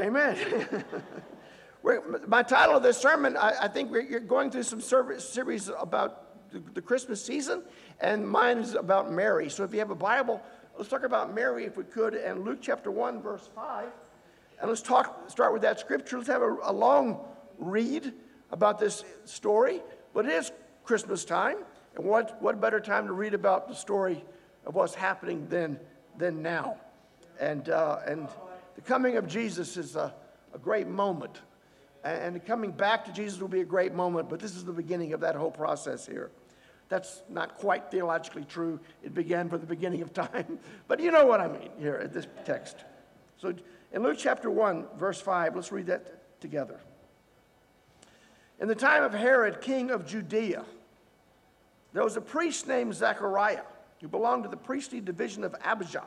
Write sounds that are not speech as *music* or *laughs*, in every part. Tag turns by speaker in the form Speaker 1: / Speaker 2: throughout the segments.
Speaker 1: Amen. *laughs* My title of this sermon, I, I think we're going through some service, series about the, the Christmas season, and mine is about Mary. So if you have a Bible, let's talk about Mary if we could, and Luke chapter 1, verse 5. And let's talk, start with that scripture. Let's have a, a long read about this story. But it is Christmas time, and what, what better time to read about the story of what's happening than, than now? And, uh, and the coming of Jesus is a, a great moment. And, coming back to Jesus will be a great moment, but this is the beginning of that whole process here. That's not quite theologically true. It began from the beginning of time. *laughs* But you know what I mean here at this text. So in Luke chapter 1, verse 5, let's read that together. In the time of Herod, king of Judea, there was a priest named Zechariah who belonged to the priestly division of Abijah.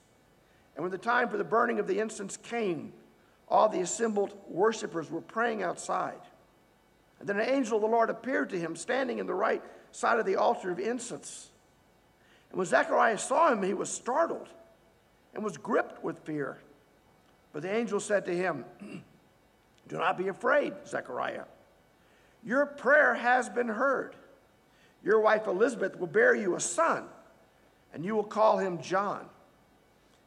Speaker 1: And when the time for the burning of the incense came, all the assembled worshippers were praying outside. And then an angel of the Lord appeared to him, standing in the right side of the altar of incense. And when Zechariah saw him, he was startled and was gripped with fear. But the angel said to him, *clears throat* Do not be afraid, Zechariah. Your prayer has been heard. Your wife Elizabeth will bear you a son, and you will call him John.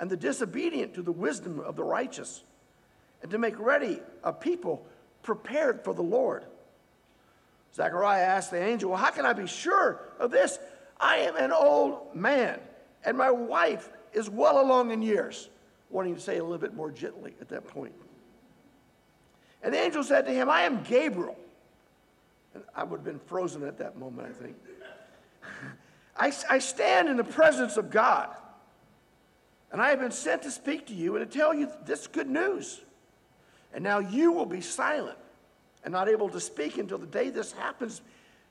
Speaker 1: and the disobedient to the wisdom of the righteous, and to make ready a people prepared for the Lord. Zechariah asked the angel, Well, how can I be sure of this? I am an old man, and my wife is well along in years. Wanting to say a little bit more gently at that point. And the angel said to him, I am Gabriel. And I would have been frozen at that moment, I think. *laughs* I, I stand in the presence of God. And I have been sent to speak to you and to tell you this good news. And now you will be silent and not able to speak until the day this happens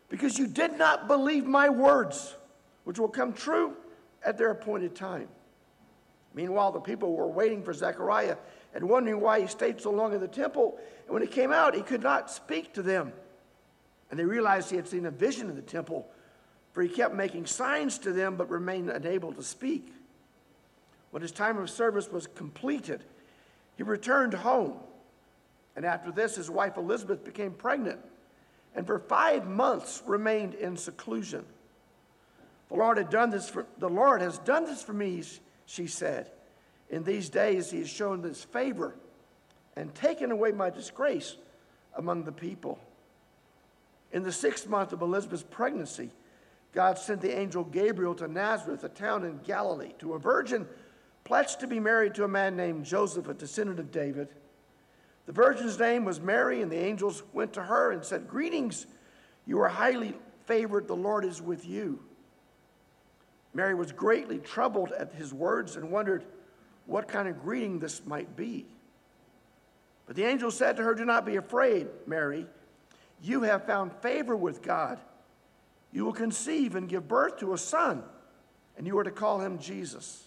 Speaker 1: because you did not believe my words, which will come true at their appointed time. Meanwhile, the people were waiting for Zechariah and wondering why he stayed so long in the temple. And when he came out, he could not speak to them. And they realized he had seen a vision in the temple, for he kept making signs to them but remained unable to speak. When his time of service was completed, he returned home. And after this, his wife Elizabeth became pregnant and for five months remained in seclusion. The Lord, had done this for, the Lord has done this for me, she said. In these days, he has shown this favor and taken away my disgrace among the people. In the sixth month of Elizabeth's pregnancy, God sent the angel Gabriel to Nazareth, a town in Galilee, to a virgin pledged to be married to a man named Joseph, a descendant of David. The virgin's name was Mary, and the angels went to her and said, Greetings, you are highly favored, the Lord is with you. Mary was greatly troubled at his words and wondered what kind of greeting this might be. But the angel said to her, Do not be afraid, Mary. You have found favor with God. You will conceive and give birth to a son, and you are to call him Jesus.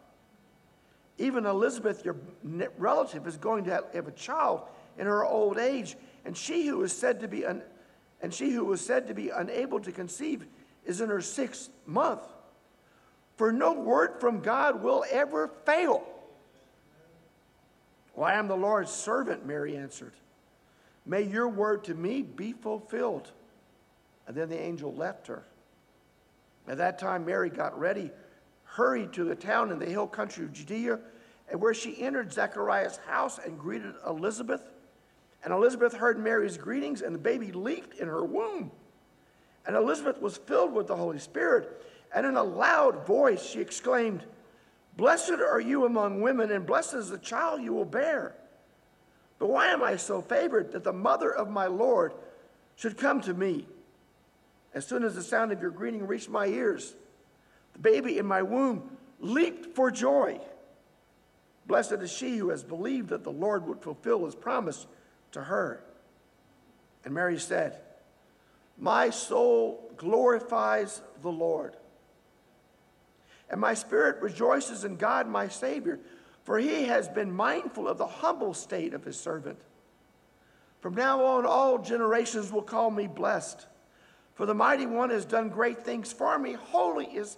Speaker 1: Even Elizabeth, your relative, is going to have a child in her old age, and she who is said to be un- and she who was said to be unable to conceive is in her sixth month. For no word from God will ever fail. Well, I am the Lord's servant, Mary answered. May your word to me be fulfilled. And then the angel left her. At that time, Mary got ready, hurried to the town in the hill country of Judea, and where she entered Zechariah's house and greeted Elizabeth. And Elizabeth heard Mary's greetings, and the baby leaped in her womb. And Elizabeth was filled with the Holy Spirit, and in a loud voice she exclaimed, Blessed are you among women, and blessed is the child you will bear. But why am I so favored that the mother of my Lord should come to me? As soon as the sound of your greeting reached my ears, the baby in my womb leaped for joy. Blessed is she who has believed that the Lord would fulfill his promise to her. And Mary said, My soul glorifies the Lord, and my spirit rejoices in God my Savior, for he has been mindful of the humble state of his servant. From now on, all generations will call me blessed. For the mighty one has done great things for me. Holy is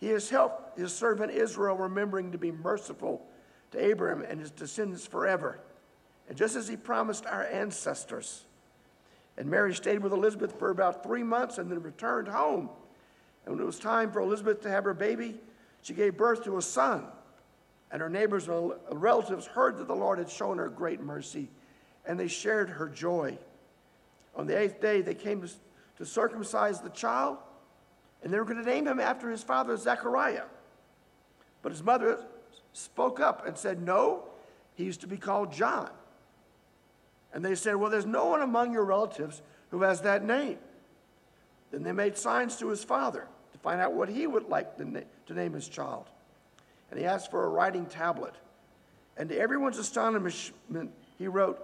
Speaker 1: He has helped his servant Israel, remembering to be merciful to Abraham and his descendants forever. And just as he promised our ancestors, and Mary stayed with Elizabeth for about three months and then returned home. And when it was time for Elizabeth to have her baby, she gave birth to a son. And her neighbors and relatives heard that the Lord had shown her great mercy, and they shared her joy. On the eighth day, they came to, circumcise the child, and they were going to name him after his father, Zechariah. But his mother spoke up and said, No, he used to be called John. And they said, Well, there's no one among your relatives who has that name. Then they made signs to his father to find out what he would like to, na- to name his child. And he asked for a writing tablet. And to everyone's astonishment, he wrote,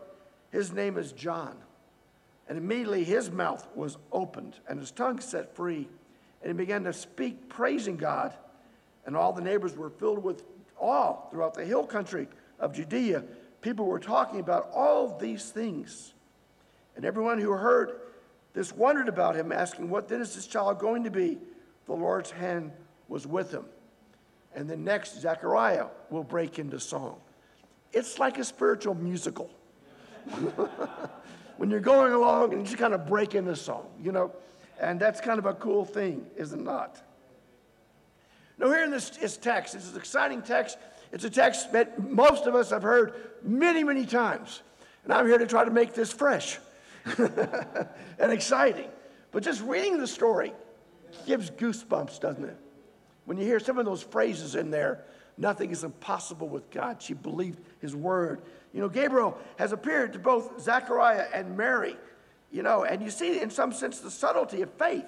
Speaker 1: His name is John. And immediately his mouth was opened and his tongue set free. And he began to speak, praising God. And all the neighbors were filled with awe throughout the hill country of Judea people were talking about all these things. And everyone who heard this wondered about him, asking, What then is this child going to be? The Lord's hand was with him. And then next, Zechariah will break into song. It's like a spiritual musical. *laughs* when you're going along and you just kind of break into song, you know, and that's kind of a cool thing, is it not? Now, here in this, text, this is an exciting text it's a text that most of us have heard many, many times. And I'm here to try to make this fresh *laughs* and exciting. But just reading the story gives goosebumps, doesn't it? When you hear some of those phrases in there, nothing is impossible with God. She believed his word. You know, Gabriel has appeared to both Zechariah and Mary, you know, and you see in some sense the subtlety of faith.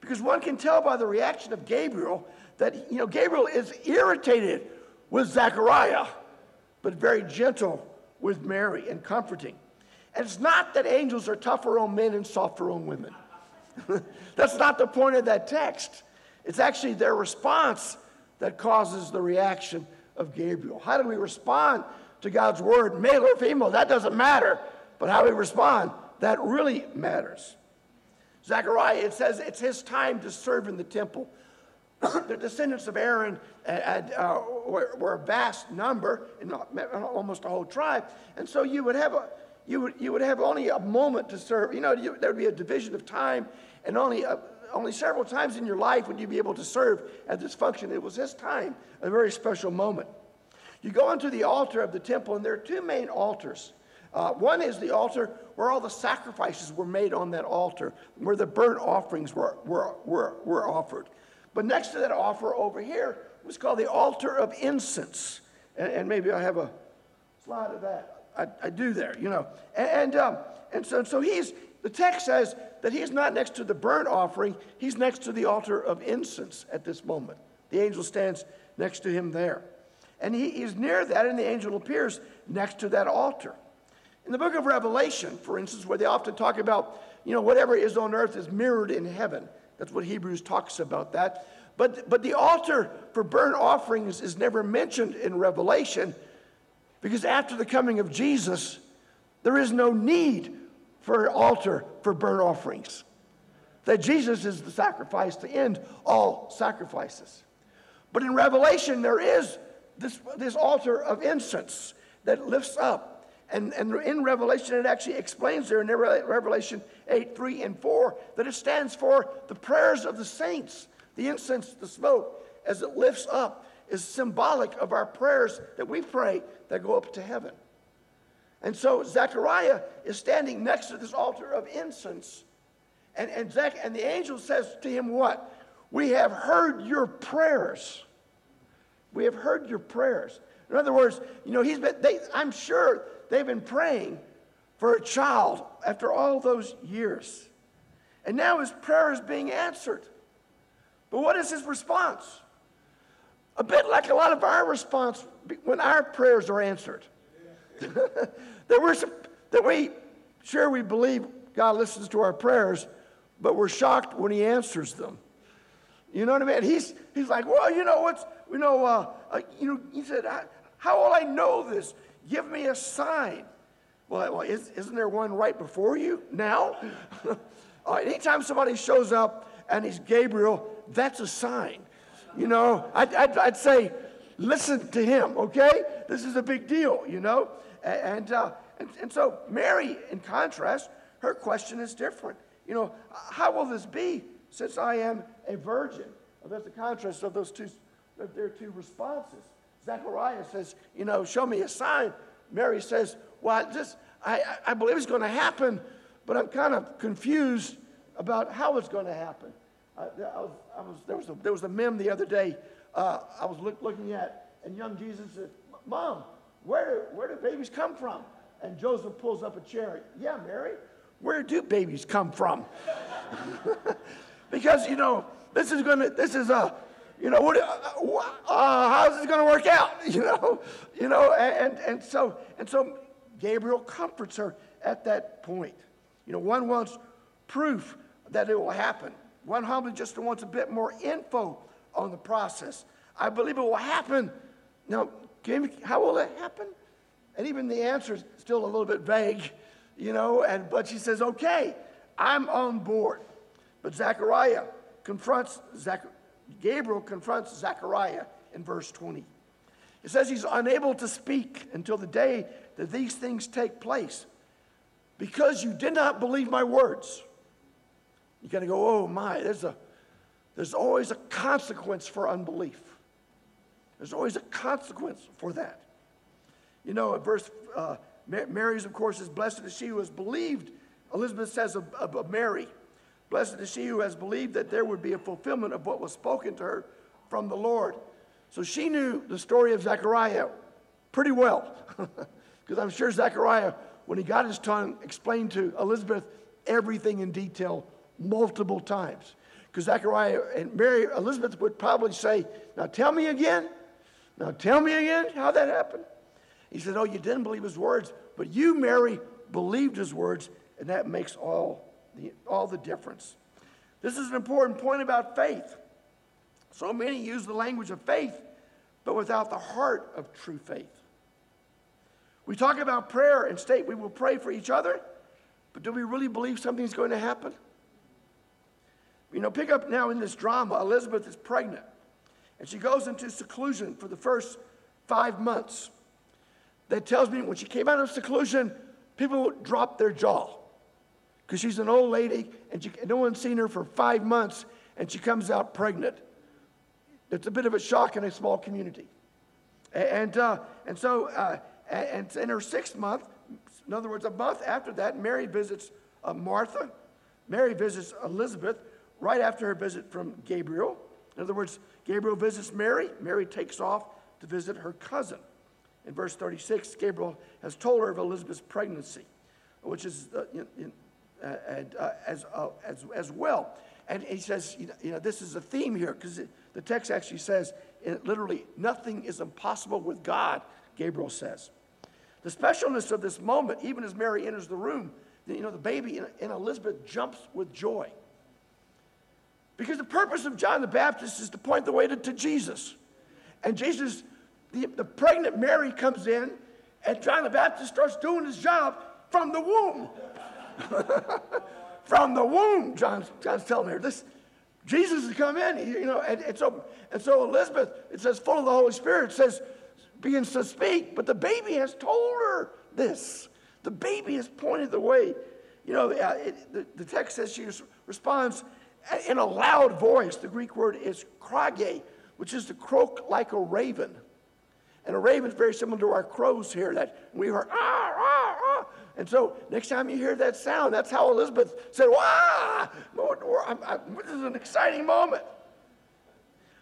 Speaker 1: Because one can tell by the reaction of Gabriel that, you know, Gabriel is irritated with Zechariah, but very gentle with Mary and comforting. And it's not that angels are tougher on men and softer on women. *laughs* That's not the point of that text. It's actually their response that causes the reaction of Gabriel. How do we respond to God's word, male or female? That doesn't matter. But how we respond, that really matters. Zechariah, it says it's his time to serve in the temple. *clears throat* the descendants of Aaron uh, were, were, a vast number, in almost a whole tribe, and so you would have a, you would, you would have only a moment to serve. You know, you, there would be a division of time, and only a, only several times in your life would you be able to serve at this function. It was this time, a very special moment. You go onto the altar of the temple, and there are two main altars. Uh, one is the altar where all the sacrifices were made on that altar, where the burnt offerings were, were, were, were offered. But next to that offer over here was called the altar of incense. And, and maybe I have a slide of that. I, I do there, you know. And, and, um, and so, so he's, the text says that he's not next to the burnt offering, he's next to the altar of incense at this moment. The angel stands next to him there. And he, he's near that, and the angel appears next to that altar. In the book of Revelation, for instance, where they often talk about, you know, whatever is on earth is mirrored in heaven. That's what Hebrews talks about that. But, but the altar for burnt offerings is never mentioned in Revelation because after the coming of Jesus, there is no need for an altar for burnt offerings. That Jesus is the sacrifice to end all sacrifices. But in Revelation, there is this, this altar of incense that lifts up. And, and in Revelation, it actually explains there in Revelation 8, 3, and 4 that it stands for the prayers of the saints. The incense, the smoke, as it lifts up, is symbolic of our prayers that we pray that go up to heaven. And so Zechariah is standing next to this altar of incense. And, and, Zach, and the angel says to him, What? We have heard your prayers. We have heard your prayers. In other words, you know, he's been, they, I'm sure they've been praying for a child after all those years. And now his prayer is being answered. But what is his response? A bit like a lot of our response when our prayers are answered. *laughs* that, we're, that we, sure, we believe God listens to our prayers, but we're shocked when He answers them. You know what I mean? He's, he's like, well, you know what's, you know, uh, uh, you know, he said, how will I know this? Give me a sign. Well, well is, not there one right before you now? *laughs* anytime somebody shows up and he's Gabriel, that's a sign. You know, I'd, I'd, I'd say, listen to him, okay? This is a big deal, you know? And, uh, and, and so Mary, in contrast, her question is different. You know, how will this be since I am a virgin? Well, that's the contrast of those two, their two responses. Zechariah says, you know, show me a sign. Mary says, well, just, I, I believe it's going to happen, but I'm kind of confused about how it's going to happen. I, I was, I was, there, was a, there was a meme the other day uh, I was look, looking at, and young Jesus said, Mom, where, where do babies come from? And Joseph pulls up a chair. Yeah, Mary, where do babies come from? *laughs* because, you know, this is going to, this is a, you know, what, uh, uh, how's this going to work out? *laughs* You know, you know, and, and so, and so Gabriel comforts her at that point. You know, one wants proof that it will happen. One humbly just wants a bit more info on the process. I believe it will happen. Now, how will it happen? And even the answer is still a little bit vague, you know, and, but she says, okay, I'm on board. But Zechariah confronts, Zach, Gabriel confronts Zechariah in verse 20. It says he's unable to speak until the day that these things take place because you did not believe my words. You're going to go, oh my, there's, a, there's always a consequence for unbelief. There's always a consequence for that. You know, at verse, uh, Mary's, of course, is blessed is she who has believed. Elizabeth says of, of Mary, blessed is she who has believed that there would be a fulfillment of what was spoken to her from the Lord. So she knew the story of Zechariah pretty well. *laughs* Because I'm sure Zechariah, when he got his tongue, explained to Elizabeth everything in detail multiple times. Because Zechariah and Mary, Elizabeth would probably say, Now tell me again. Now tell me again how that happened. He said, Oh, you didn't believe his words, but you, Mary, believed his words, and that makes all the, all the difference. This is an important point about faith. So many use the language of faith, but without the heart of true faith. We talk about prayer and state we will pray for each other, but do we really believe something's going to happen? You know, pick up now in this drama, Elizabeth is pregnant, and she goes into seclusion for the first five months. That tells me when she came out of seclusion, people dropped their jaw because she's an old lady and she, no one's seen her for five months and she comes out pregnant. It's a bit of a shock in a small community. And, uh, and so, uh, and in her sixth month, in other words, a month after that, Mary visits uh, Martha. Mary visits Elizabeth right after her visit from Gabriel. In other words, Gabriel visits Mary, Mary takes off to visit her cousin. in verse 36, Gabriel has told her of Elizabeth's pregnancy, which is uh, in, in, and, uh, as, uh, as, as well. And he says, you know, you know this is a theme here because the text actually says, literally, nothing is impossible with God, Gabriel says. The specialness of this moment, even as Mary enters the room, you know, the baby in, in Elizabeth jumps with joy. Because the purpose of John the Baptist is to point the way to, to Jesus. And Jesus, the, the pregnant Mary comes in, and John the Baptist starts doing his job from the womb. *laughs* from the womb, John's, John's telling her. This, Jesus has come in, you know, and, and, so, and so Elizabeth, it says, full of the Holy Spirit, says, begins to speak, but the baby has told her this. The baby has pointed the way. You know, uh, it, the, the text says she responds in a loud voice. The Greek word is krage, which is to croak like a raven. And a raven is very similar to our crows here that we hear, ah, ah. And so next time you hear that sound, that's how Elizabeth said, wow, this is an exciting moment.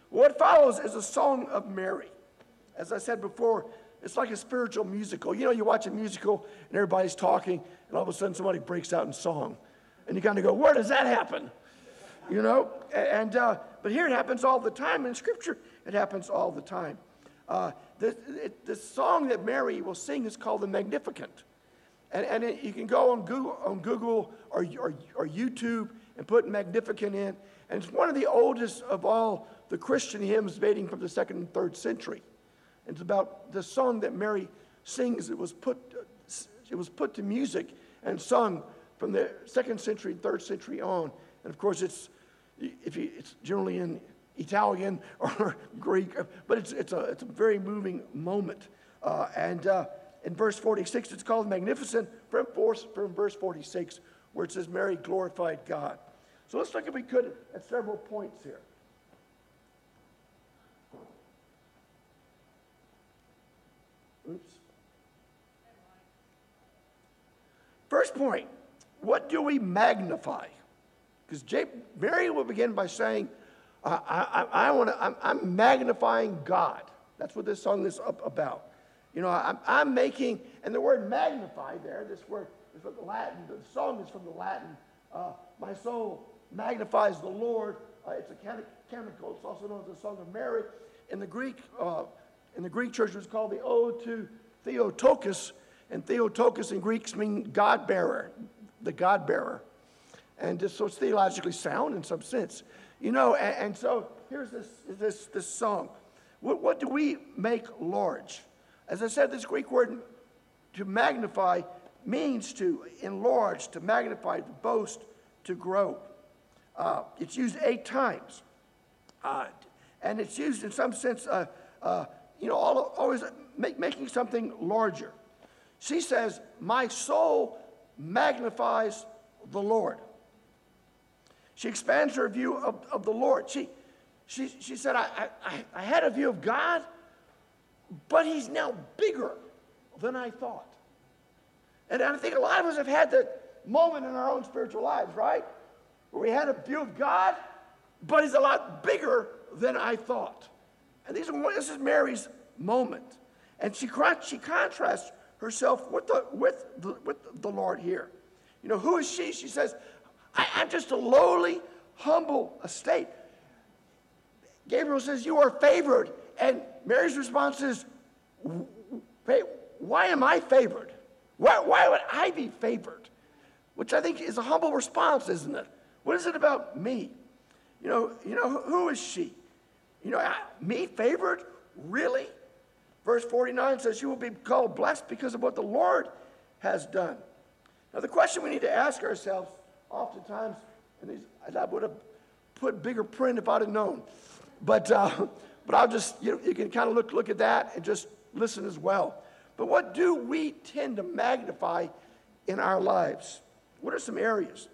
Speaker 1: What follows is a song of Mary. As I said before, it's like a spiritual musical. You know, you watch a musical and everybody's talking, and all of a sudden somebody breaks out in song. And you kind of go, where does that happen? You know? And, uh, but here it happens all the time. In Scripture, it happens all the time. Uh, the, it, the song that Mary will sing is called the Magnificat. And, and it, you can go on Google, on Google or, or, or YouTube and put Magnificat in. And it's one of the oldest of all the Christian hymns dating from the second and third century. It's about the song that Mary sings. It was put, it was put to music and sung from the second century, third century on. And of course, it's, if you, it's generally in Italian *laughs* or Greek, but it's, it's, a, it's a very moving moment. Uh, and uh, in verse 46, it's called Magnificat from, from verse 46, where it says, Mary glorified God. So let's look, if we could, at several points here. Oops. First point what do we magnify? Because Mary will begin by saying, I, I, I want to, I'm, I'm, magnifying God. That's what this song is about. You know, I'm, I'm, making, and the word magnify there, this word is from the Latin, the song is from the Latin. Uh, my soul magnifies the Lord. Uh, it's a canticle. It's also known as the Song of Mary. In the Greek, uh, in the Greek church, it's called the Ode to Theotokos, and Theotokos in Greeks means God bearer, the God bearer. And just, so it's theologically sound in some sense. You know, and, and so here's this, this, this song. What, what do we make large? As I said, this Greek word to magnify means to enlarge, to magnify, to boast, to grow. Uh, it's used eight times. Uh, and it's used in some sense, uh, uh you know, all, always make, making something larger. She says, My soul magnifies the Lord. She expands her view of, of the Lord. She, she, she said, I, I, I had a view of God, but he's now bigger than I thought. And I think a lot of us have had that moment in our own spiritual lives, right? Where we had a view of God, but he's a lot bigger than I thought. And these are, this is Mary's moment. And she, she contrasts herself with the, with, the, with the Lord here. You know, who is she? She says, I, am just a lowly, humble estate. Gabriel says, You are favored. And Mary's response is, Why am I favored? Why, why would I be favored? Which I think is a humble response, isn't it? What is it about me? You know, you know who is she? You know, me favored? Really? Verse 49 says, You will be called blessed because of what the Lord has done. Now, the question we need to ask ourselves oftentimes, and these, I would have put bigger print if I'd have known, but, uh, but I'll just, you, know, you can kind of look, look at that and just listen as well. But what do we tend to magnify in our lives? What are some areas?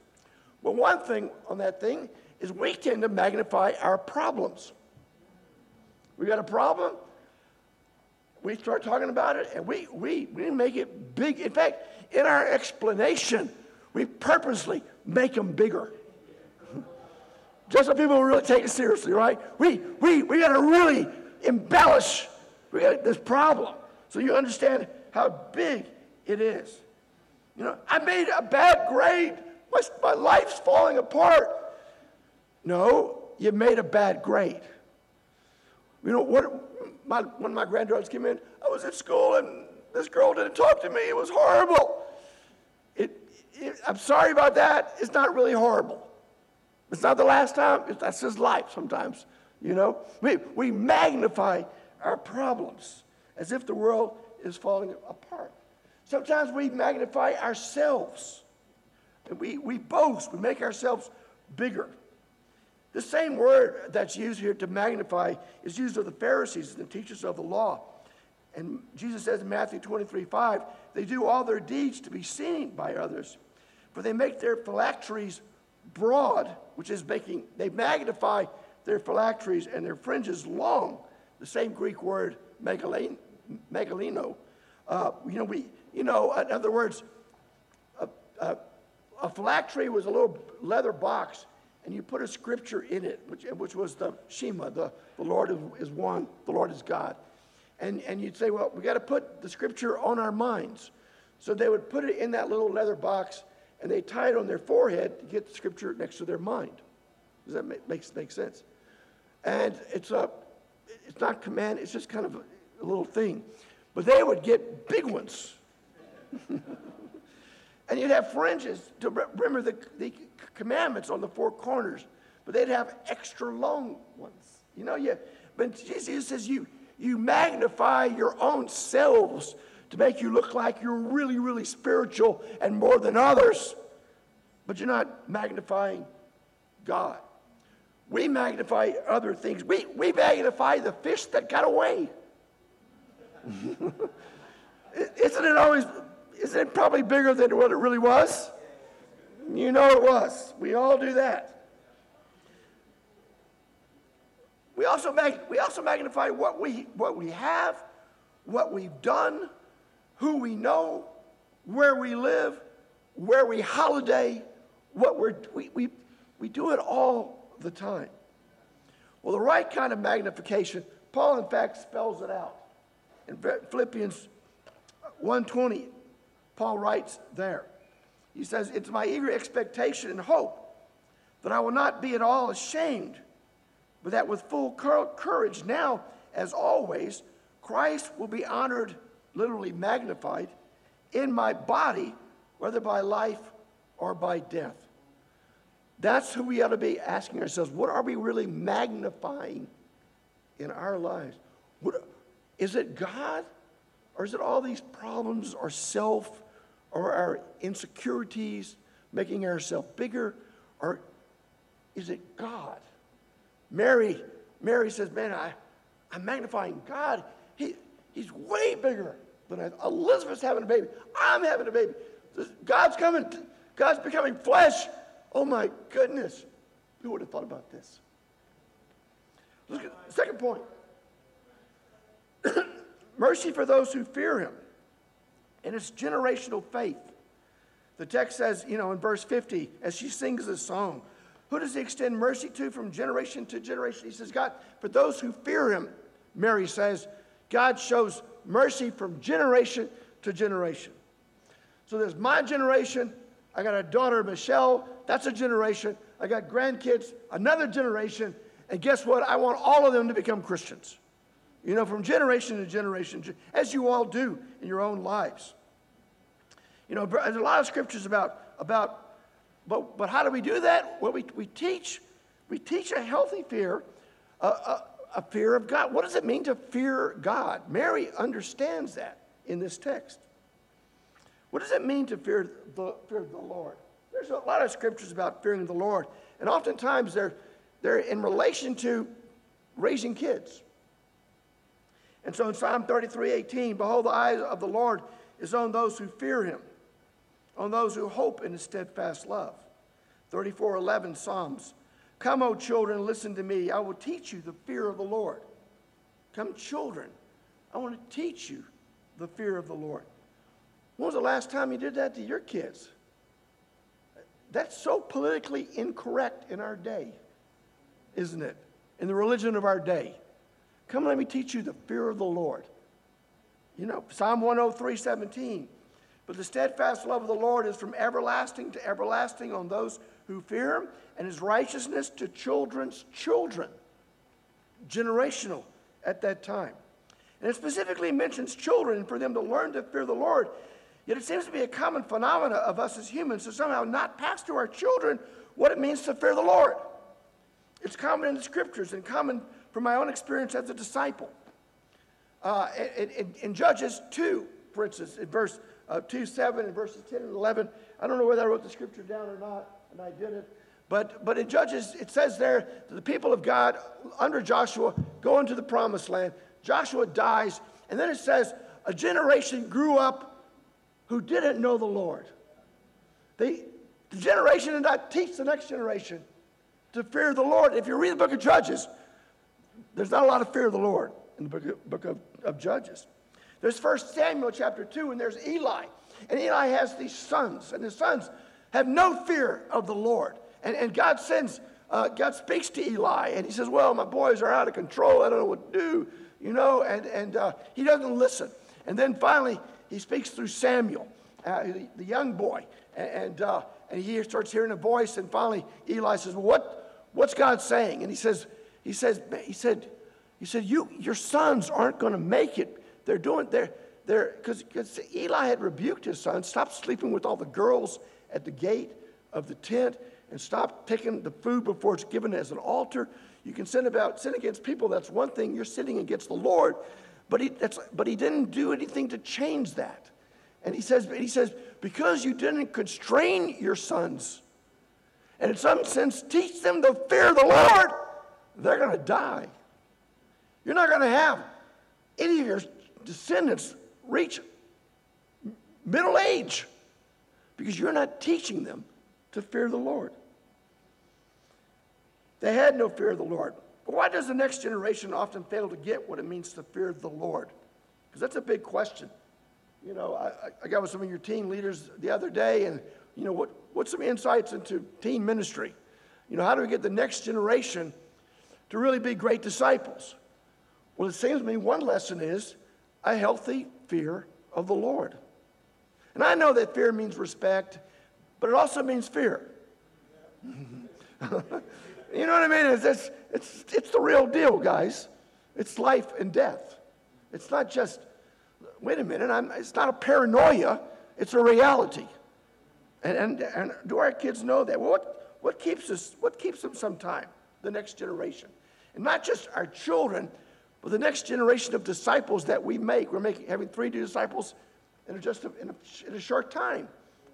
Speaker 1: Well, one thing on that thing is we tend to magnify our problems. We got a problem, we start talking about it, and we, we, we make it big. In fact, in our explanation, we purposely make them bigger. Just so people really take it seriously, right? We, we, we got to really embellish this problem. so you understand how big it is. You know, I made a bad grade. My, my life's falling apart. No, you made a bad grade. You know, what, my, when my granddaughters came in, I was at school and this girl didn't talk to me. It was horrible. It, it, I'm sorry about that. It's not really horrible. It's not the last time. That's just life sometimes. You know, we, we magnify our problems as if the world is falling apart. Sometimes we magnify ourselves. And we, we boast, we make ourselves bigger. The same word that's used here to magnify is used of the Pharisees and the teachers of the law. And Jesus says in Matthew 23 5, they do all their deeds to be seen by others. For they make their phylacteries broad, which is making, they magnify their phylacteries and their fringes long. The same Greek word, megalino. Uh, you know, we, you know, in other words, a, a, a phylactery was a little leather box, and you put a scripture in it, which, which was the Shema, the, the Lord is one, the Lord is God. And, and you'd say, well, we got to put the scripture on our minds. So they would put it in that little leather box, and they tie it on their forehead to get the scripture next to their mind. Does that make, make, make sense? And it's, a, it's not command, it's just kind of a, a little thing. But they would get big ones. *laughs* and you'd have fringes to remember the, the commandments on the four corners, but they'd have extra long ones. You know, you, but Jesus says you, you magnify your own selves to make you look like you're really, really spiritual and more than others, but you're not magnifying God. We magnify other things. We, we magnify the fish that got away. *laughs* isn't it always, isn't it probably bigger than what it really was? You know it was. We all do that. We also, mag- we also magnify what we, what we have, what we've done, who we know, where we live, where we holiday, what we're, we, we, we do it all the time. Well, the right kind of magnification, Paul, in fact, spells it out. In Philippians 1.20, Paul writes there. He says, It's my eager expectation and hope that I will not be at all ashamed, but that with full courage, now as always, Christ will be honored, literally magnified, in my body, whether by life or by death. That's who we ought to be asking ourselves. What are we really magnifying in our lives? What, is it God? Or is it all these problems or self or our insecurities making ourselves bigger? Or is it God? Mary, Mary says, Man, I, I'm magnifying God. He, he's way bigger than I. Elizabeth's having a baby. I'm having a baby. God's coming. God's becoming flesh. Oh my goodness. Who would have thought about this? Look at second point. *coughs* Mercy for those who fear him. And it's generational faith. The text says, you know, in verse 50, as she sings this song, who does he extend mercy to from generation to generation? He says, God, for those who fear him, Mary says, God shows mercy from generation to generation. So there's my generation. I got a daughter, Michelle. That's a generation. I got grandkids, another generation. And guess what? I want all of them to become Christians you know, from generation to generation, as you all do in your own lives. You know, there's a lot of scriptures about, about but, but how do we do that? Well, we, we teach, we teach a healthy fear, a, a, fear of God. What does it mean to fear God? Mary understands that in this text. What does it mean to fear the, fear the Lord? There's a lot of scriptures about fearing the Lord, and oftentimes they're, they're in relation to raising kids. And so in Psalm 33 18, behold, the eyes of the Lord is on those who fear him, on those who hope in his steadfast love. 34 11, Psalms. Come, O children, listen to me. I will teach you the fear of the Lord. Come, children, I want to teach you the fear of the Lord. When was the last time you did that to your kids? That's so politically incorrect in our day, isn't it? In the religion of our day. Come, let me teach you the fear of the Lord. You know, Psalm 103 17. But the steadfast love of the Lord is from everlasting to everlasting on those who fear him, and his righteousness to children's children. Generational at that time. And it specifically mentions children for them to learn to fear the Lord. Yet it seems to be a common phenomena of us as humans to somehow not pass to our children what it means to fear the Lord. It's common in the scriptures and common from my own experience as a disciple. Uh, in, in, in, Judges 2, for instance, in verse uh, 2 7 and verses 10 and 11, I don't know whether I wrote the scripture down or not, and I did it. But, but in Judges, it says there the people of God under Joshua go into the promised land. Joshua dies, and then it says a generation grew up who didn't know the Lord. They, the generation did not teach the next generation to fear the Lord. If you read the book of Judges, there's not a lot of fear of the Lord in the book of, book of, of Judges. There's First Samuel chapter 2, and there's Eli. And Eli has these sons, and his sons have no fear of the Lord. And, and God sends, uh, God speaks to Eli, and he says, Well, my boys are out of control. I don't know what to do, you know, and, and uh, he doesn't listen. And then finally, he speaks through Samuel, uh, the, the, young boy, and, and, uh, and he starts hearing a voice, and finally Eli says, well, what, What's God saying? And he says, he says, he said, he said, you, your sons aren't going to make it. They're doing, they're, they're, because Eli had rebuked his son, stop sleeping with all the girls at the gate of the tent and stop taking the food before it's given as an altar. You can sin about sin against people, that's one thing. You're sinning against the Lord. But he, but he didn't do anything to change that. And he says, he says, because you didn't constrain your sons, and in some sense teach them the fear the Lord, they're going to die. You're not going to have any of your descendants reach middle age because you're not teaching them to fear the Lord. They had no fear of the Lord. But why does the next generation often fail to get what it means to fear the Lord? Because that's a big question. You know, I, I got with some of your teen leaders the other day, and, you know, what, what's some insights into teen ministry? You know, how do we get the next generation to really be great disciples? Well, it seems to me one lesson is a healthy fear of the Lord. And I know that fear means respect, but it also means fear. *laughs* you know what I mean? It's, it's, it's, it's the real deal, guys. It's life and death. It's not just, wait a minute, I'm, it's not a paranoia, it's a reality. And, and, and do our kids know that? Well, what, what, keeps us, what keeps them sometime? The next generation. And not just our children, but the next generation of disciples that we make. We're making, having three disciples in just a, in, a, in a short time.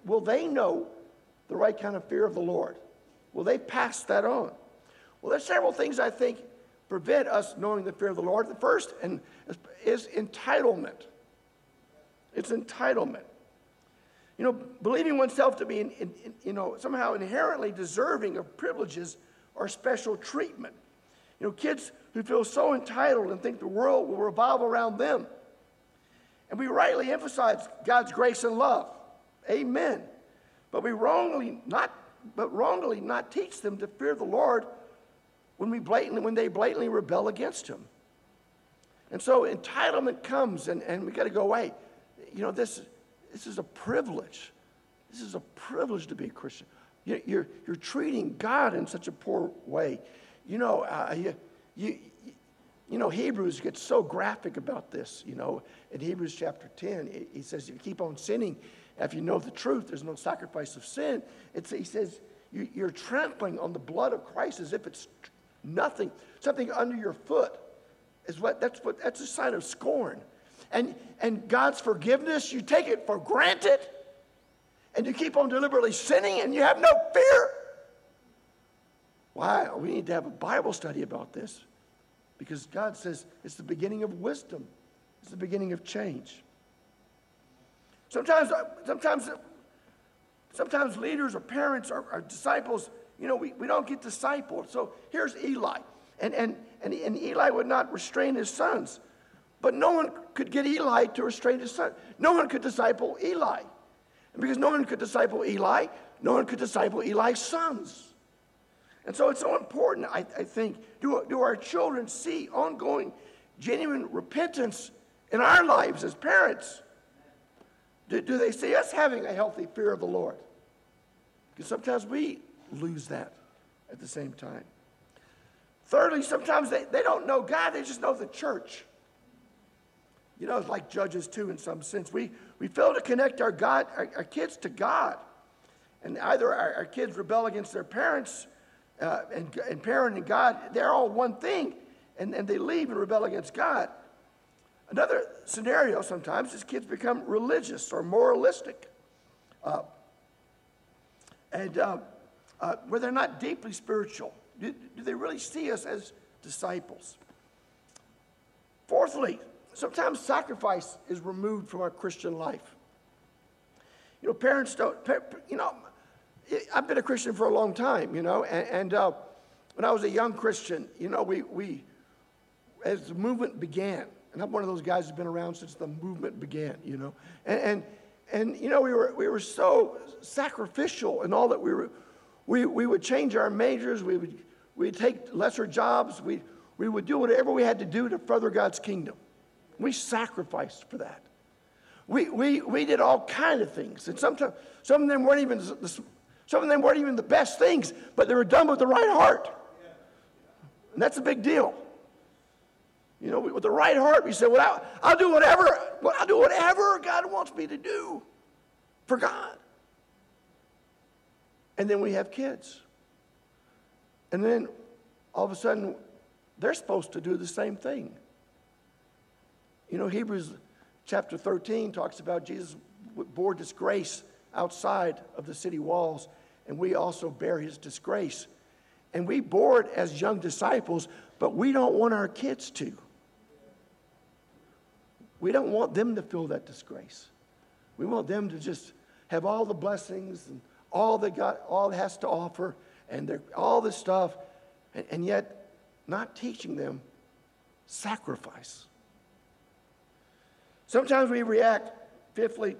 Speaker 1: Will they know the right kind of fear of the Lord? Will they pass that on? Well, there's several things I think prevent us knowing the fear of the Lord. The first and is entitlement. It's entitlement. You know, believing oneself to be, in, in, you know, somehow inherently deserving of privileges or special treatment. You know, kids who feel so entitled and think the world will revolve around them. And we rightly emphasize God's grace and love. Amen. But we wrongly not, but wrongly not teach them to fear the Lord when we blatantly, when they blatantly rebel against Him. And so entitlement comes, and, and we got to go away. You know, this, this is a privilege. This is a privilege to be a Christian. You, you're, you're treating God in such a poor way. You know, uh, you, you, you know, Hebrews gets so graphic about this. You know, in Hebrews chapter 10, he says, if you keep on sinning, if you know the truth, there's no sacrifice of sin. It's, he says, you, are trampling on the blood of Christ as if it's nothing. Something under your foot is what, that's, what, that's a sign of scorn. And, and God's forgiveness, you take it for granted, and you keep on deliberately sinning, and you have no fear. Why? We need to have a Bible study about this because God says it's the beginning of wisdom, it's the beginning of change. Sometimes, uh, sometimes, uh, sometimes leaders or parents or, or disciples, you know, we, we don't get discipled. So here's Eli. And, and, and, and Eli would not restrain his sons. But no one could get Eli to restrain his son. No one could disciple Eli. And because no one could disciple Eli, no one could disciple Eli's sons. And so it's so important, I, I think, do, do our children see ongoing, genuine repentance in our lives as parents? Do, do they see us having a healthy fear of the Lord? Because sometimes we lose that at the same time. Thirdly, sometimes they, they don't know God, they just know the church. You know, it's like Judges too, in some sense. We, we fail to connect our, God, our, our kids to God. And either our, our, kids rebel against their parents uh, and, and parent and God, they're all one thing, and, and they leave and rebel against God. Another scenario sometimes is kids become religious or moralistic. Uh, and uh, uh, where they're not deeply spiritual. Do, do they really see us as disciples? Fourthly, sometimes sacrifice is removed from our Christian life. You know, parents don't, you know, I've been a Christian for a long time, you know, and, and uh, when I was a young Christian, you know, we, we, as the movement began, and I'm one of those guys who's been around since the movement began, you know, and, and, and you know, we were, we were so sacrificial in all that we were, we, we would change our majors, we would, we'd take lesser jobs, we, we would do whatever we had to do to further God's kingdom. We sacrificed for that. We, we, we did all kind of things. And sometimes some of them weren't even the, some of them weren't even the best things, but they were done with the right heart. And that's a big deal. You know, with the right heart, we say, well, I'll, I'll do whatever, I'll do whatever God wants me to do for God. And then we have kids. And then all of a sudden, they're supposed to do the same thing. You know, Hebrews chapter 13 talks about Jesus bore disgrace outside of the city walls, and we also bear his disgrace. And we bore it as young disciples, but we don't want our kids to. We don't want them to feel that disgrace. We want them to just have all the blessings and all that God all has to offer and all this stuff, and, and yet not teaching them sacrifice. Sometimes we react, fifthly,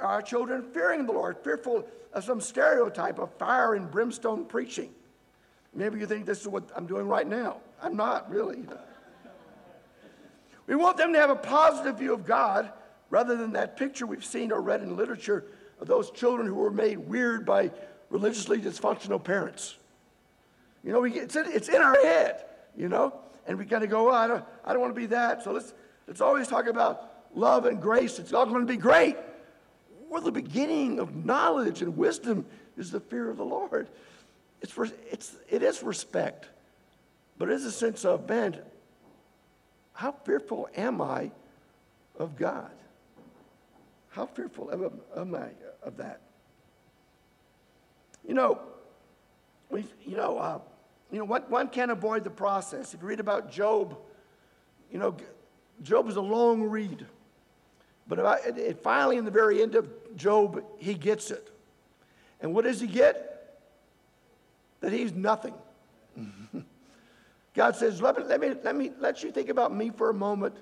Speaker 1: our children fearing the Lord, fearful of some stereotype of fire and brimstone preaching. Maybe you think this is what I'm doing right now. I'm not really. We want them to have a positive view of God rather than that picture we've seen or read in literature of those children who were made weird by religiously dysfunctional parents. You know, we get, it's, in, it's in our head, you know, and we kind of go, oh, I don't, I don't want to be that. So let's, let's always talk about love and grace. It's all going to be great. Well, the beginning of knowledge and wisdom is the fear of the Lord. It's, it's, it is respect, but it is a sense of, man, how fearful am I of God? How fearful am, am I of that? You know, we, you know, uh, you know, one, one can't avoid the process. If you read about Job, you know, Job is a long read. But it, finally, in the very end of Job, he gets it. And what does he get? That he's nothing. *laughs* God says, let me, let, me, let me let you think about me for a moment,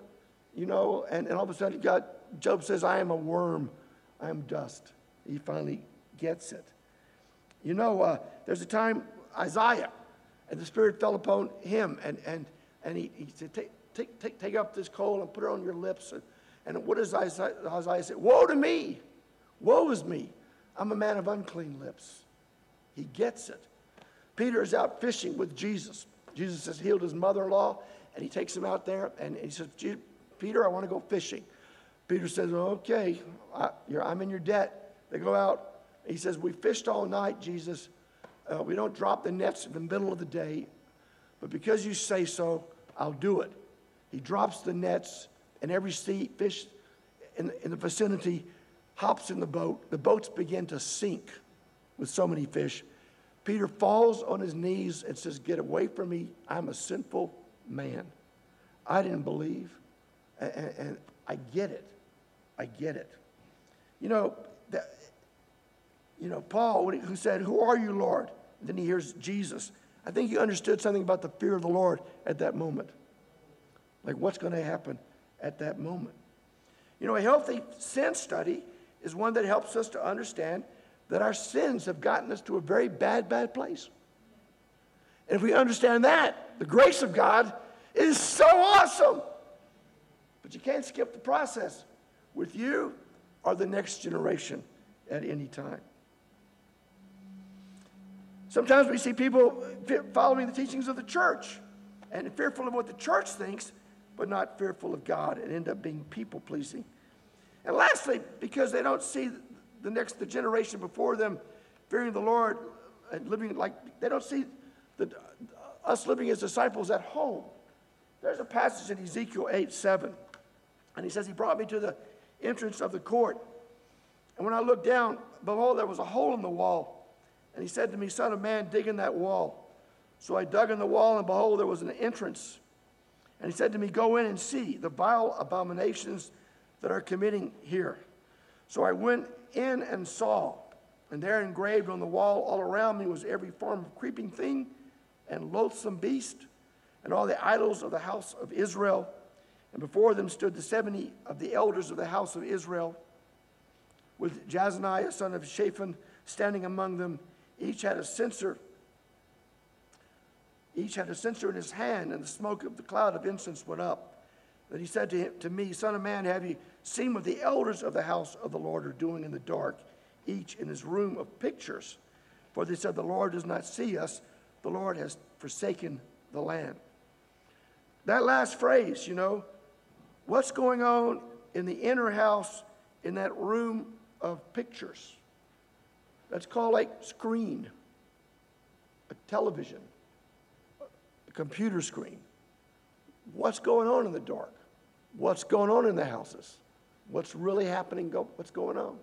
Speaker 1: you know, and, and all of a sudden God, Job says, I am a worm, I am dust. He finally gets it. You know, uh, there's a time Isaiah, and the Spirit fell upon him, and, and, and he, he said, take, take, take, take up this coal and put it on your lips. And, and what does Isaiah, say? Woe to me! Woe is me! I'm a man of unclean lips. He gets it. Peter is out fishing with Jesus. Jesus has healed his mother in law, and he takes him out there, and he says, Peter, I want to go fishing. Peter says, Okay, I, am in your debt. They go out. He says, We fished all night, Jesus. Uh, we don't drop the nets in the middle of the day, but because you say so, I'll do it. He drops the nets, and every sea, fish in, in the vicinity hops in the boat. The boats begin to sink with so many fish. Peter falls on his knees and says, Get away from me. I'm a sinful man. I didn't believe. And, and I get it. I get it. You know, the, you know, Paul, who said, Who are you, Lord? And then he hears Jesus. I think he understood something about the fear of the Lord at that moment. Like, what's going to happen at that moment? You know, a healthy sin study is one that helps us to understand that our sins have gotten us to a very bad, bad place. And if we understand that, the grace of God is so awesome. But you can't skip the process with you or the next generation at any time. Sometimes we see people following the teachings of the church and fearful of what the church thinks, but not fearful of God and end up being people pleasing. And lastly, because they don't see the next the generation before them fearing the Lord and living like they don't see the, us living as disciples at home. There's a passage in Ezekiel 8 7, and he says, He brought me to the entrance of the court. And when I looked down, behold, there was a hole in the wall. And he said to me, Son of man, dig in that wall. So I dug in the wall, and behold, there was an entrance. And he said to me, Go in and see the vile abominations that are committing here. So I went in and saw, and there engraved on the wall all around me was every form of creeping thing and loathsome beast, and all the idols of the house of Israel. And before them stood the seventy of the elders of the house of Israel, with Jaazaniah, son of Shaphan, standing among them. Each had a censer. Each had a censer in his hand, and the smoke of the cloud of incense went up. Then he said to, him, to me, Son of man, have you seen what the elders of the house of the Lord are doing in the dark, each in his room of pictures? For they said, The Lord does not see us, the Lord has forsaken the land. That last phrase, you know, what's going on in the inner house in that room of pictures? That's called like screen, a television, a computer screen. What's going on in the dark? What's going on in the houses? What's really happening? What's going on?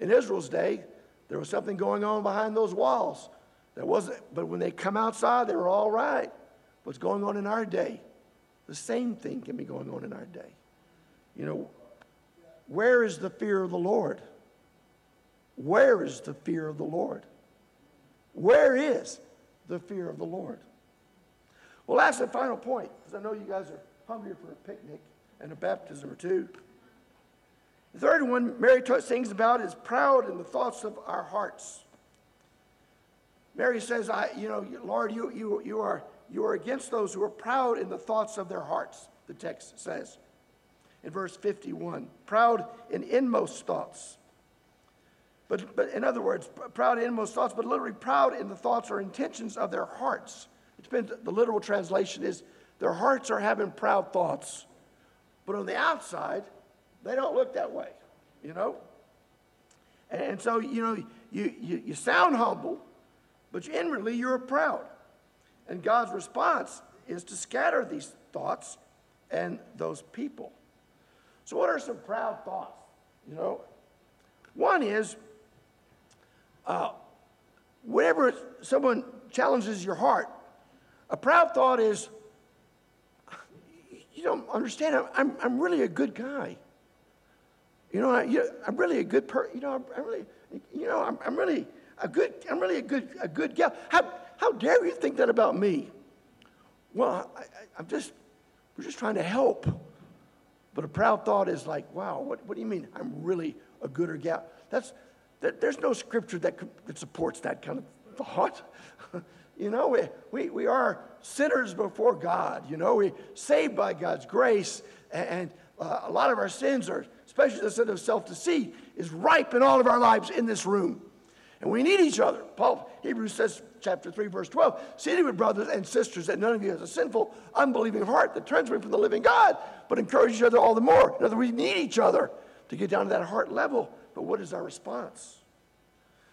Speaker 1: In Israel's day, there was something going on behind those walls. There wasn't, but when they come outside, they were all right. What's going on in our day? The same thing can be going on in our day. You know, where is the fear of the Lord? Where is the fear of the Lord? Where is the fear of the Lord? Well, that's the final point, because I know you guys are hungry for a picnic and a baptism or two. The third one Mary sings about is proud in the thoughts of our hearts. Mary says, I, you know, Lord, you, you, you, are, you are against those who are proud in the thoughts of their hearts, the text says in verse 51. Proud in inmost thoughts. But, but in other words, proud in inmost thoughts, but literally proud in the thoughts or intentions of their hearts. It depends, the literal translation is their hearts are having proud thoughts. But on the outside, they don't look that way, you know? And so, you know, you, you, you sound humble, but inwardly you're proud. And God's response is to scatter these thoughts and those people. So, what are some proud thoughts? You know, one is uh, whenever someone challenges your heart, a proud thought is, you don't understand, I'm, I'm really a good guy. You know, I, am really a good person. You know, I'm, I'm, really, you know, I'm, I'm really a good, I'm really a good, a good gal. How, how dare you think that about me? Well, I, I'm just, we're just trying to help. But a proud thought is like, wow, what, what do you mean I'm really a gooder gal? That's, that, there's no scripture that, that supports that kind of thought. *laughs* you know, we, we, we are sinners before God. You know, we saved by God's grace. And, and uh, a lot of our sins are, especially the sin of self deceit, is ripe in all of our lives in this room. And we need each other. Paul, Hebrews says, chapter 3, verse 12, see with brothers and sisters that none of you has a sinful, unbelieving heart that turns away from the living God, but encourage each other all the more. In other words, we need each other to get down to that heart level. But what is our response?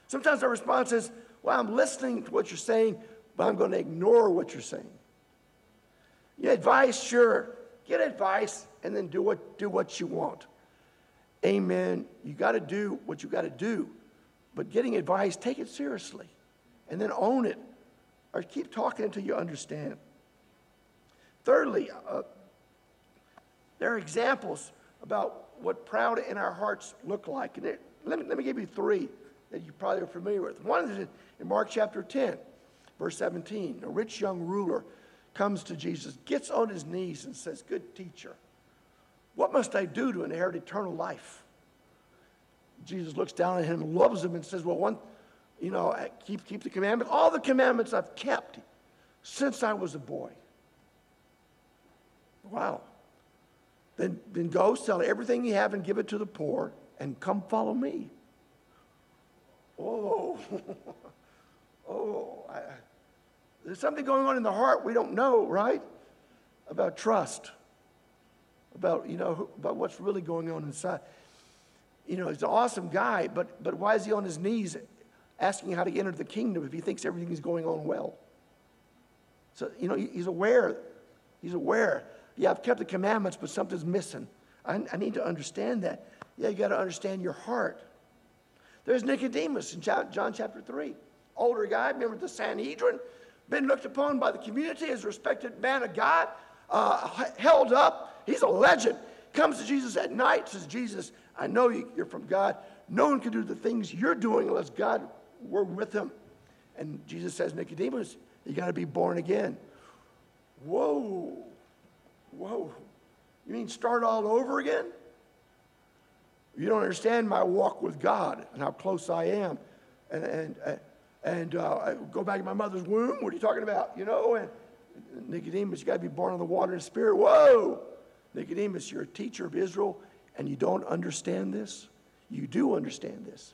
Speaker 1: Sometimes our response is, well, I'm listening to what you're saying, but I'm going to ignore what you're saying. You advice, sure. Get advice and then do what, do what you want. Amen. You got to do what you got to do. But getting advice, take it seriously and then own it or keep talking until you understand. Thirdly, uh, there are examples about what proud in our hearts look like. And let, me, let me give you three that you probably are familiar with. One is in Mark chapter 10, verse 17. A rich young ruler comes to Jesus, gets on his knees, and says, Good teacher, what must I do to inherit eternal life? Jesus looks down at him, loves him, and says, Well, one, you know, keep, keep the commandments. All the commandments I've kept since I was a boy. Wow. then, then go sell everything you have and give it to the poor and come follow me. Oh, *laughs* oh, I, there's something going on in the heart we don't know, right? About trust, about, you know, about what's really going on inside. You know, he's an awesome guy, but, but why is he on his knees asking how to enter the kingdom if he thinks everything is going on well? So, you know, he's aware. He's aware. Yeah, I've kept the commandments, but something's missing. I, I need to understand that. Yeah, you got to understand your heart. There's Nicodemus in John chapter 3. Older guy, member of the Sanhedrin? Been looked upon by the community as a respected man of God, uh, held up. He's a legend. Comes to Jesus at night, says, Jesus, I know you're from God. No one can do the things you're doing unless God were with him. And Jesus says, Nicodemus, you got to be born again. Whoa. Whoa. You mean start all over again? You don't understand my walk with God and how close I am. And, and, and uh, go back to my mother's womb. What are you talking about? You know, and Nicodemus, you got to be born of the water and the spirit. Whoa! Nicodemus, you're a teacher of Israel and you don't understand this? You do understand this.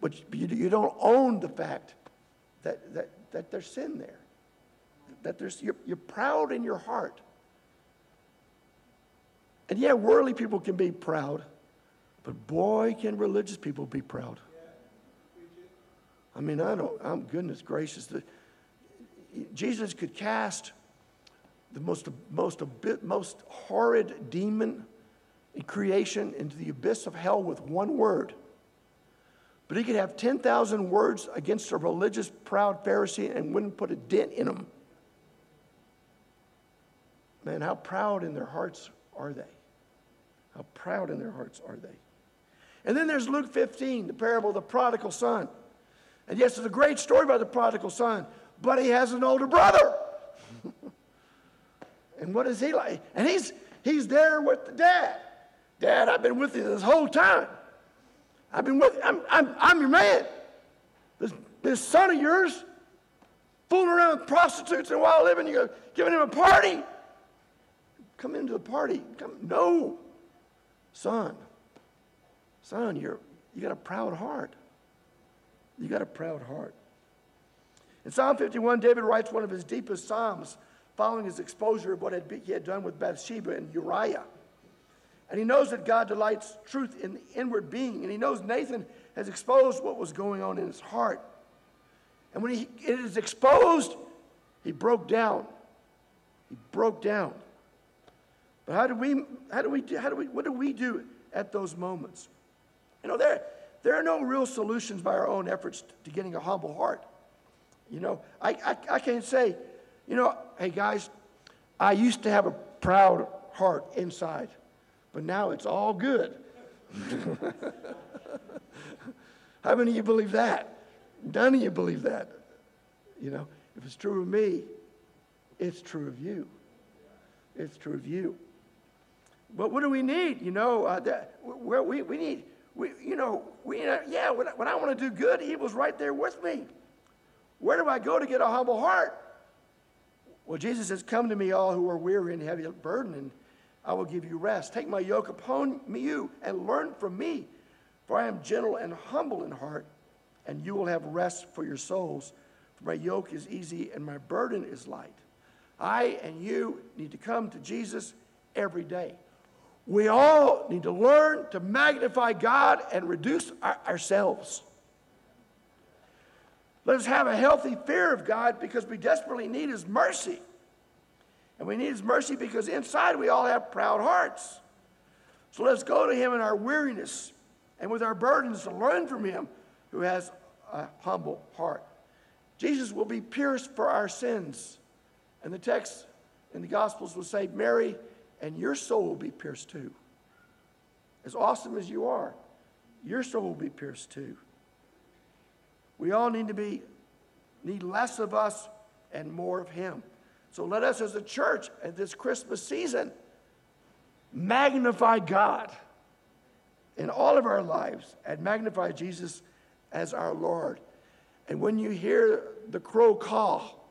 Speaker 1: But you, you don't own the fact that, that, that there's sin there. That there's, you're, you're proud in your heart. And yeah, worldly people can be proud, but boy, can religious people be proud. I mean, I don't, I'm goodness gracious. The, Jesus could cast the most, most, most horrid demon in creation into the abyss of hell with one word. But he could have 10,000 words against a religious, proud Pharisee and wouldn't put a dent in them. Man, how proud in their hearts are they? How proud in their hearts are they? And then there's Luke 15, the parable of the prodigal son. And yes, it's a great story about the prodigal son, but he has an older brother. *laughs* and what is he like? And he's, he's there with the dad. Dad, I've been with you this whole time. I've been with you. I'm, I'm, I'm your man. This, this son of yours, fooling around with prostitutes and while living, you're giving him a party. Come into the party. Come, no. Son, son, you're, you got a proud heart. You got a proud heart. In Psalm 51, David writes one of his deepest psalms following his exposure of what he had done with Bathsheba and Uriah. And he knows that God delights truth in the inward being. And he knows Nathan has exposed what was going on in his heart. And when he, it is exposed, he broke down. He broke down. But how do we, how do we, how do we, what do we do at those moments? You know, there, there are no real solutions by our own efforts to getting a humble heart. You know, I, I, I can't say, you know, hey guys, I used to have a proud heart inside, but now it's all good. *laughs* How many of you believe that? None of you believe that. You know, if it's true of me, it's true of you. It's true of you. But what do we need? You know, uh, that, we, we need, we, you know, we, uh, yeah, when, when I want to do good, he was right there with me. Where do I go to get a humble heart? Well, Jesus says, Come to me, all who are weary and heavy burdened, and I will give you rest. Take my yoke upon you and learn from me, for I am gentle and humble in heart, and you will have rest for your souls. For my yoke is easy and my burden is light. I and you need to come to Jesus every day. We all need to learn to magnify God and reduce our, ourselves. Let us have a healthy fear of God because we desperately need His mercy. And we need His mercy because inside we all have proud hearts. So let's go to Him in our weariness and with our burdens to learn from Him who has a humble heart. Jesus will be pierced for our sins. And the text in the Gospels will say, Mary and your soul will be pierced too. As awesome as you are, your soul will be pierced too. We all need to be need less of us and more of him. So let us as a church at this Christmas season magnify God in all of our lives and magnify Jesus as our Lord. And when you hear the crow call,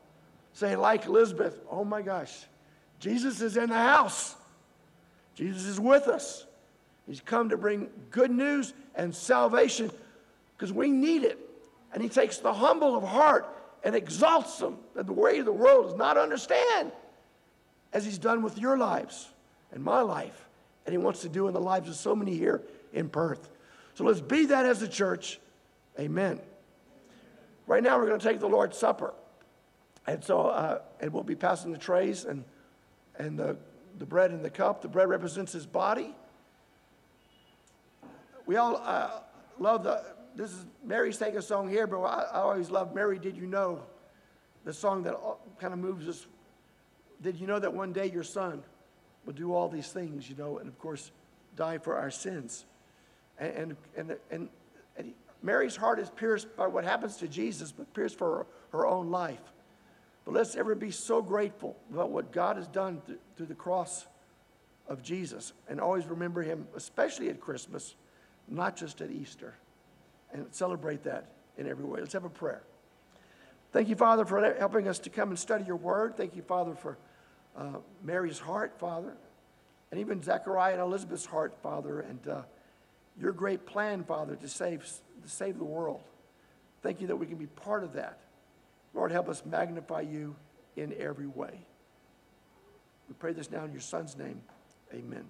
Speaker 1: say, like Elizabeth, oh my gosh, Jesus is in the house. Jesus is with us. He's come to bring good news and salvation because we need it. And he takes the humble of heart and exalts them that the way of the world does not understand, as he's done with your lives and my life. And he wants to do in the lives of so many here in Perth. So let's be that as a church. Amen. Right now, we're going to take the Lord's Supper. And so, uh, and we'll be passing the trays and, and the, the bread and the cup. The bread represents his body. We all uh, love the, this is, Mary's taking a song here, but I, I always love Mary, Did You Know? The song that kind of moves us. Did you know that one day your son will do all these things, you know, and of course, die for our sins? And, and, and, and, and Mary's heart is pierced by what happens to Jesus, but pierced for her, her own life. But let's ever be so grateful about what God has done th- through the cross of Jesus and always remember him, especially at Christmas, not just at Easter, and celebrate that in every way. Let's have a prayer. Thank you, Father, for helping us to come and study your word. Thank you, Father, for uh, Mary's heart, Father, and even Zechariah and Elizabeth's heart, Father, and uh, your great plan, Father, to save, to save the world. Thank you that we can be part of that. Lord, help us magnify you in every way. We pray this now in your Son's name. Amen.